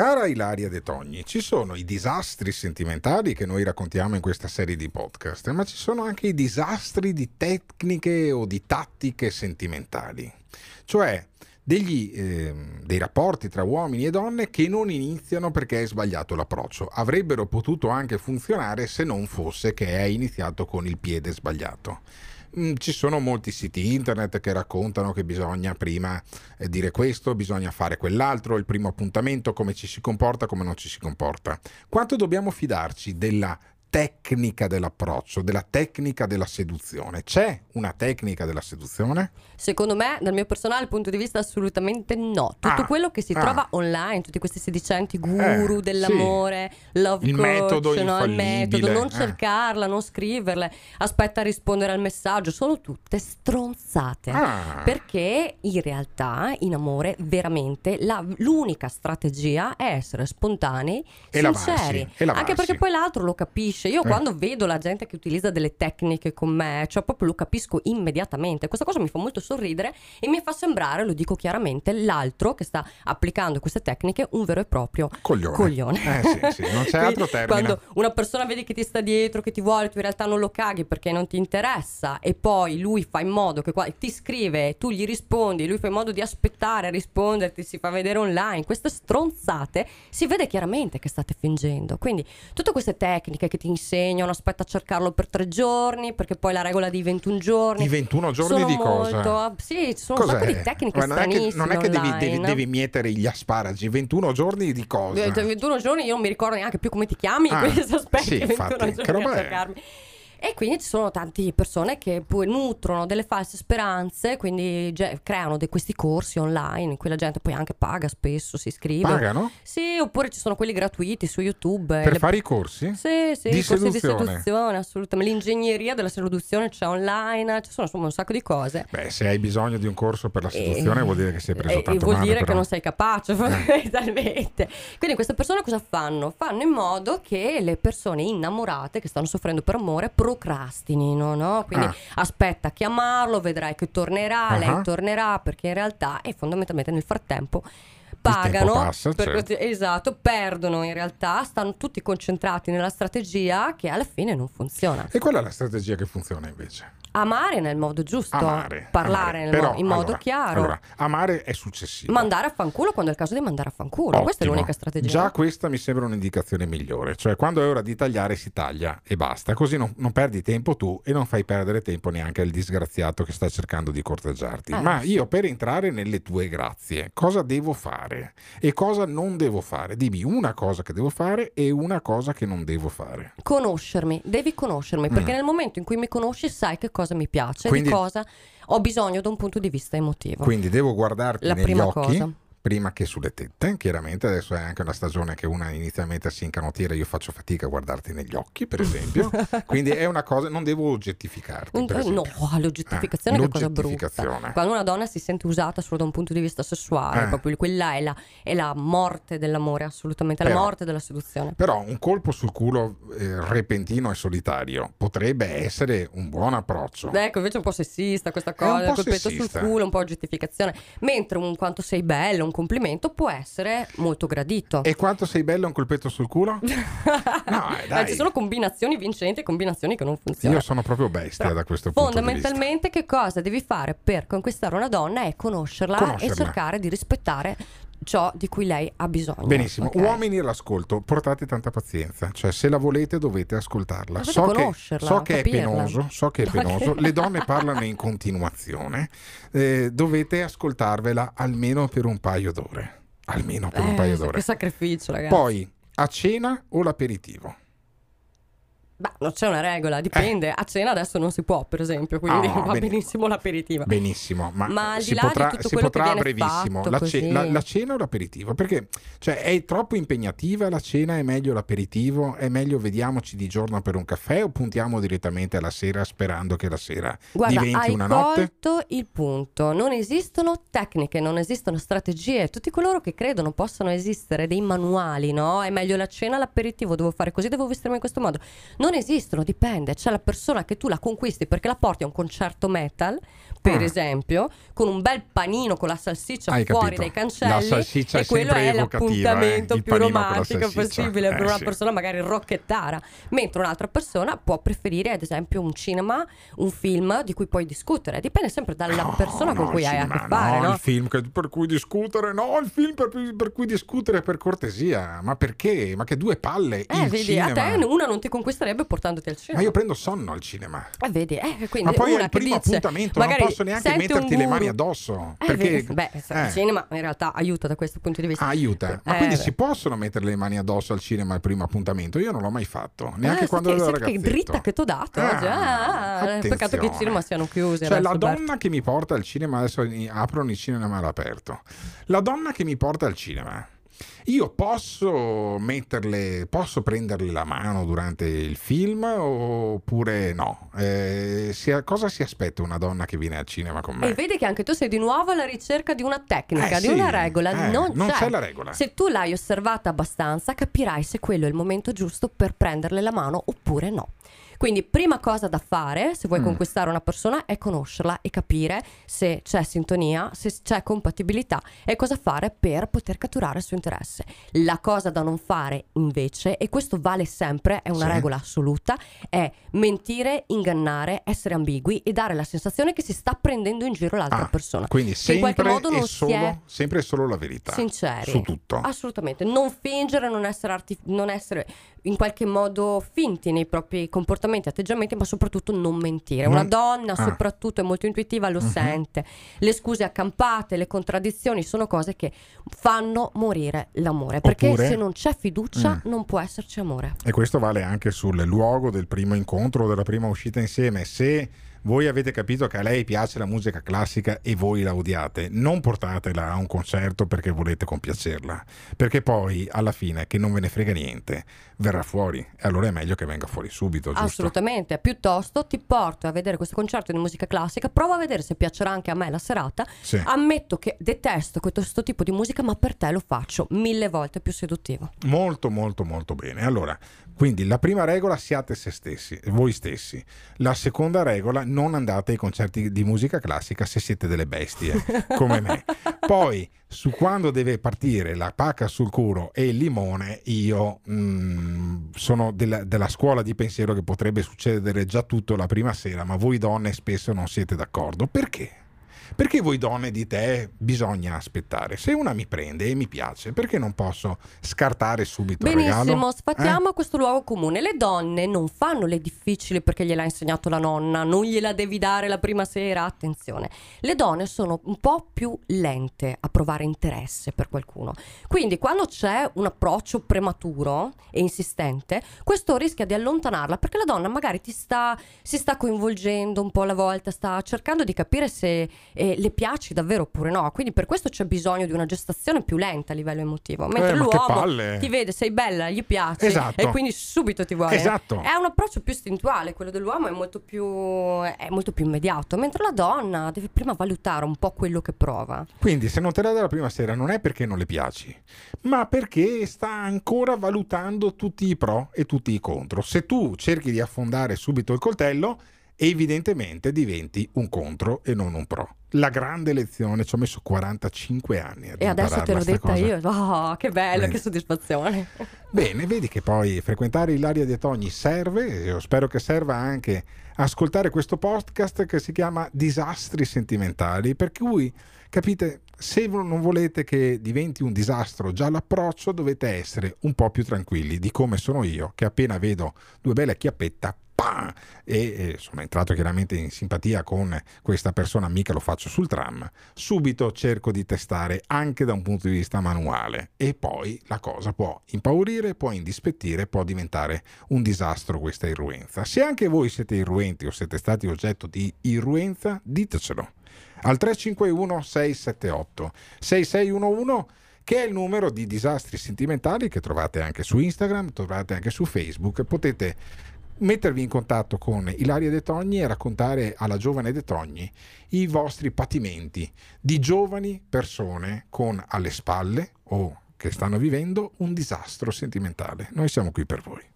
Cara Ilaria De Togni, ci sono i disastri sentimentali che noi raccontiamo in questa serie di podcast, ma ci sono anche i disastri di tecniche o di tattiche sentimentali. Cioè, degli, eh, dei rapporti tra uomini e donne che non iniziano perché è sbagliato l'approccio. Avrebbero potuto anche funzionare se non fosse che è iniziato con il piede sbagliato. Mm, ci sono molti siti internet che raccontano che bisogna prima eh, dire questo, bisogna fare quell'altro, il primo appuntamento, come ci si comporta, come non ci si comporta. Quanto dobbiamo fidarci della tecnica dell'approccio, della tecnica della seduzione. C'è una tecnica della seduzione? Secondo me, dal mio personale punto di vista, assolutamente no. Tutto Ah, quello che si ah. trova online, tutti questi sedicenti guru Eh, dell'amore, love Il coach, metodo no? il metodo, non eh. cercarla, non scriverle, aspetta a rispondere al messaggio, sono tutte stronzate. Ah. Perché in realtà in amore veramente la- l'unica strategia è essere spontanei, E lavarsi, sinceri. e lavarsi. Anche perché poi l'altro lo capisce. Io Eh. quando vedo la gente che utilizza delle tecniche con me, cioè proprio lo capisco immediatamente. Questa cosa mi fa molto sorridere e mi fa sembrare, lo dico chiaramente, l'altro che sta applicando queste tecniche un vero e proprio Coglione. coglione. Eh sì, sì, non c'è altro termine. Quando una persona vedi che ti sta dietro, che ti vuole, tu in realtà non lo caghi perché non ti interessa e poi lui fa in modo che qua- ti scrive, tu gli rispondi, lui fa in modo di aspettare a risponderti, si fa vedere online, queste stronzate, si vede chiaramente che state fingendo. Quindi tutte queste tecniche che ti insegnano, aspetta a cercarlo per tre giorni, perché poi la regola dei 21 giorni. I 21 giorni sono di cosa? molto- Sì, ci sono un sacco di tecniche non è che, non è che devi, devi- devi mietere gli asparagi, 21 giorni di cosa? Eh, 21 giorni io non mi ricordo neanche più come ti chiami, Ah, quindi se aspetti sì, 21 infatti, giorni a cercarmi. E quindi ci sono tante persone che poi nutrono delle false speranze, quindi ge- creano de- questi corsi online in cui la gente poi anche paga spesso, si iscrive. Pagano? Sì, oppure ci sono quelli gratuiti su YouTube. Per Le- fare i corsi? Sì, sì, Di i corsi seduzione. di seduzione, assolutamente. L'ingegneria della seduzione c'è online, ci sono insomma un sacco di cose. Beh, se hai bisogno di un corso per la seduzione Eh, vuol dire che sei preso e- tanto e vuol male, dire che però. Eh. non sei capace fondamentalmente quindi queste persone cosa fanno? fanno in modo che le persone innamorate che stanno soffrendo per amore procrastinino no? quindi Ah. aspetta a chiamarlo vedrai che tornerà Ah. lei tornerà perché in realtà e fondamentalmente nel frattempo tempo pagano passa, per certo. così- esatto perdono in realtà stanno tutti concentrati nella strategia che alla fine non funziona E qual è la strategia che funziona invece? amare nel modo giusto Amare. parlare amare. Però, mo- in modo allora, chiaro Allora, amare è successivo. Mandare a fanculo quando è il caso di mandare a fanculo. Questa è Ottimo. l'unica strategia. Già questa mi sembra un'indicazione migliore, cioè quando è ora di tagliare si taglia e basta, così non, non perdi tempo tu e non fai perdere tempo neanche al disgraziato che sta cercando di corteggiarti. Eh, Ma sì. io per entrare nelle tue grazie, cosa devo fare e cosa non devo fare? Dimmi una cosa che devo fare e una cosa che non devo fare. Conoscermi, devi conoscermi, perché nel momento in cui mi conosci sai che cosa mi piace, Mm. Quindi- di cosa ho bisogno da un punto di vista emotivo. Quindi devo guardarti La negli prima occhi. cosa. Prima che sulle tette, chiaramente adesso è anche una stagione che una inizialmente si incanotira, io faccio fatica a guardarti negli occhi, per esempio. Quindi è una cosa, non devo oggettificarti. No, l'oggettificazione Eh, che cosa brutta. Quando una donna si sente usata solo da un punto di vista sessuale, Eh. proprio quella è la, è la morte dell'amore, assolutamente, la Però- morte della seduzione. Però un colpo sul culo eh, repentino e solitario potrebbe essere un buon approccio. Ecco, invece è un po' sessista questa È un cosa, po' col petto sul culo, un po' oggettificazione. Mentre un quanto sei bello, un complimento può essere molto gradito. E quanto sei bello un colpetto sul culo? No, eh, dai. ci sono combinazioni vincenti e combinazioni che non funzionano. Io sono proprio bestia Però da questo punto di vista. Fondamentalmente, che cosa devi fare per conquistare una donna è conoscerla, Conoscerla. e cercare di rispettare ciò di cui lei ha bisogno. Benissimo, ok? uomini all'ascolto, portate tanta pazienza, cioè se la volete dovete ascoltarla. Dovete So che, so che penoso, so che è penoso, le donne parlano in continuazione, eh, dovete ascoltarvela almeno per un paio d'ore, almeno per un Eh, paio Che d'ore. sacrificio, ragazzi. Poi, a cena o l'aperitivo? Beh, non c'è una regola, dipende. A cena adesso non si può, per esempio, quindi Eh. Ah, va ben- benissimo l'aperitivo. Benissimo, ma, Ma al si di là di potrà, tutto si potrà a brevissimo. La, così. la- la cena o l'aperitivo? Perché cioè, è troppo impegnativa la cena, è meglio l'aperitivo, è meglio vediamoci di giorno per un caffè o puntiamo direttamente alla sera sperando che la sera Guarda, diventi hai una notte? colto il punto. Non esistono tecniche, non esistono strategie. Tutti coloro che credono possano esistere dei manuali, no? È meglio la cena, l'aperitivo, devo fare così, devo vestirmi in questo modo. Non Non esistono, dipende. C'è la persona che tu la conquisti perché la porti a un concerto metal, per Ah. esempio, con un bel panino con la salsiccia Hai fuori capito. dai cancelli. La salsiccia e è quello è evocativa, l'appuntamento eh, più con romantico possibile per Eh, una sì. persona magari rocchettara. Mentre un'altra persona può preferire, ad esempio, un cinema, un film di cui puoi discutere. Dipende sempre dalla No, persona con no, cui il hai a che fare, no, no? il film che- per cui discutere, no, il film per, per cui discutere per cortesia. Ma perché? Ma che due palle. Eh, vedi, cinema. a te una non ti conquisterebbe portandoti al Ma cinema. io prendo sonno al cinema. Eh, vedi, eh, quindi Ma poi al che primo dice, appuntamento non posso neanche metterti le mani addosso. Eh, perché vedi, beh, il eh, cinema in realtà aiuta da questo punto di vista. aiuta. Ma Eh, quindi beh. si possono mettere le mani addosso al cinema al primo appuntamento? Io non l'ho mai fatto, neanche Ah, quando ero senti che ragazzetto. dritta che t'ho dato oggi. Ah, peccato che i cinema siano chiusi. Cioè, la donna che mi porta al cinema, adesso i- aprono il cinema all'aperto. La donna che mi porta al cinema. Io posso metterle, posso prenderle la mano durante il film oppure no? Eh, si- cosa si aspetta una donna che viene al cinema con me? E vedi che anche tu sei di nuovo alla ricerca di una tecnica, Eh, di sì, una regola. eh, non, non c'è. c'è la regola. Se tu l'hai osservata abbastanza, capirai se quello è il momento giusto per prenderle la mano oppure no. Quindi, prima cosa da fare, se vuoi Mm. conquistare una persona, è conoscerla e capire se c'è sintonia, se c'è compatibilità e cosa fare per poter catturare il suo interesse. La cosa da non fare, invece, e questo vale sempre, è una Sì. regola assoluta, è mentire, ingannare, essere ambigui e dare la sensazione che si sta prendendo in giro l'altra Ah, persona. Quindi Che in qualche sempre modo non si solo, è sempre e solo la verità. sinceri. Su tutto. Assolutamente, non fingere, non essere, arti- non essere in qualche modo finti nei propri comportamenti, atteggiamenti, ma soprattutto non mentire. Una donna Ah. soprattutto è molto intuitiva, lo Mhm. sente. Le scuse accampate, le contraddizioni sono cose che fanno morire l'amore, perché Oppure- se non c'è fiducia Mm. non può esserci amore. E questo vale anche sul luogo del primo incontro della prima uscita insieme. Se voi avete capito che a lei piace la musica classica e voi la odiate, non portatela a un concerto perché volete compiacerla, perché poi alla fine che non ve ne frega niente, verrà fuori e allora è meglio che venga fuori subito, giusto? Assolutamente, piuttosto ti porto a vedere questo concerto di musica classica, prova a vedere se piacerà anche a me la serata. Sì. Ammetto che detesto questo tipo di musica, ma per te lo faccio mille volte più seduttivo. Molto molto molto bene. Allora, quindi la prima regola siate se stessi, voi stessi. La seconda regola non andate ai concerti di musica classica se siete delle bestie come me. Poi su quando deve partire la pacca sul culo e il limone, io mm, sono della, della scuola di pensiero che potrebbe succedere già tutto la prima sera, ma voi donne spesso non siete d'accordo. Perché? Perché voi donne dite eh, bisogna aspettare? Se una mi prende e mi piace, perché non posso scartare subito il regalo? Benissimo, sfattiamo Eh? questo luogo comune. Le donne non fanno le difficili perché gliel'ha insegnato la nonna, non gliela devi dare la prima sera, attenzione. Le donne sono un po' più lente a provare interesse per qualcuno. Quindi quando c'è un approccio prematuro e insistente, questo rischia di allontanarla perché la donna magari ti sta, si sta coinvolgendo un po' alla volta, sta cercando di capire se eh, le piaci davvero oppure no. Quindi per questo c'è bisogno di una gestazione più lenta a livello emotivo. Mentre Eh, ma che l'uomo ti vede, sei bella, gli piaci Esatto. e quindi subito ti vuole. Esatto. È un approccio più istintuale, quello dell'uomo è molto più, è molto più immediato, mentre la donna deve prima valutare un po' quello che prova. Quindi se non te la dà la prima sera non è perché non le piaci, ma perché sta ancora valutando tutti i pro e tutti i contro. Se tu cerchi di affondare subito il coltello, evidentemente diventi un contro e non un pro. La grande lezione, ci ho messo 45 anni. E adesso te l'ho detta cosa. io. Oh, che bello, Vedi. che soddisfazione. Bene, vedi che poi frequentare Ilaria De Togni serve, e io spero che serva anche ascoltare questo podcast che si chiama Disastri sentimentali, per cui capite, se non volete che diventi un disastro già l'approccio, dovete essere un po' più tranquilli di come sono io, che appena vedo due belle chiappetta, pam, e sono entrato chiaramente in simpatia con questa persona, mica lo faccio sul tram, subito cerco di testare anche da un punto di vista manuale e poi la cosa può impaurire, può indispettire, può diventare un disastro questa irruenza. Se anche voi siete irruenti o siete stati oggetto di irruenza, ditecelo al 351 678 6611 che è il numero di disastri sentimentali che trovate anche su Instagram, trovate anche su Facebook, potete mettervi in contatto con Ilaria De Togni e raccontare alla giovane De Togni i vostri patimenti di giovani persone con alle spalle o che stanno vivendo un disastro sentimentale. Noi siamo qui per voi.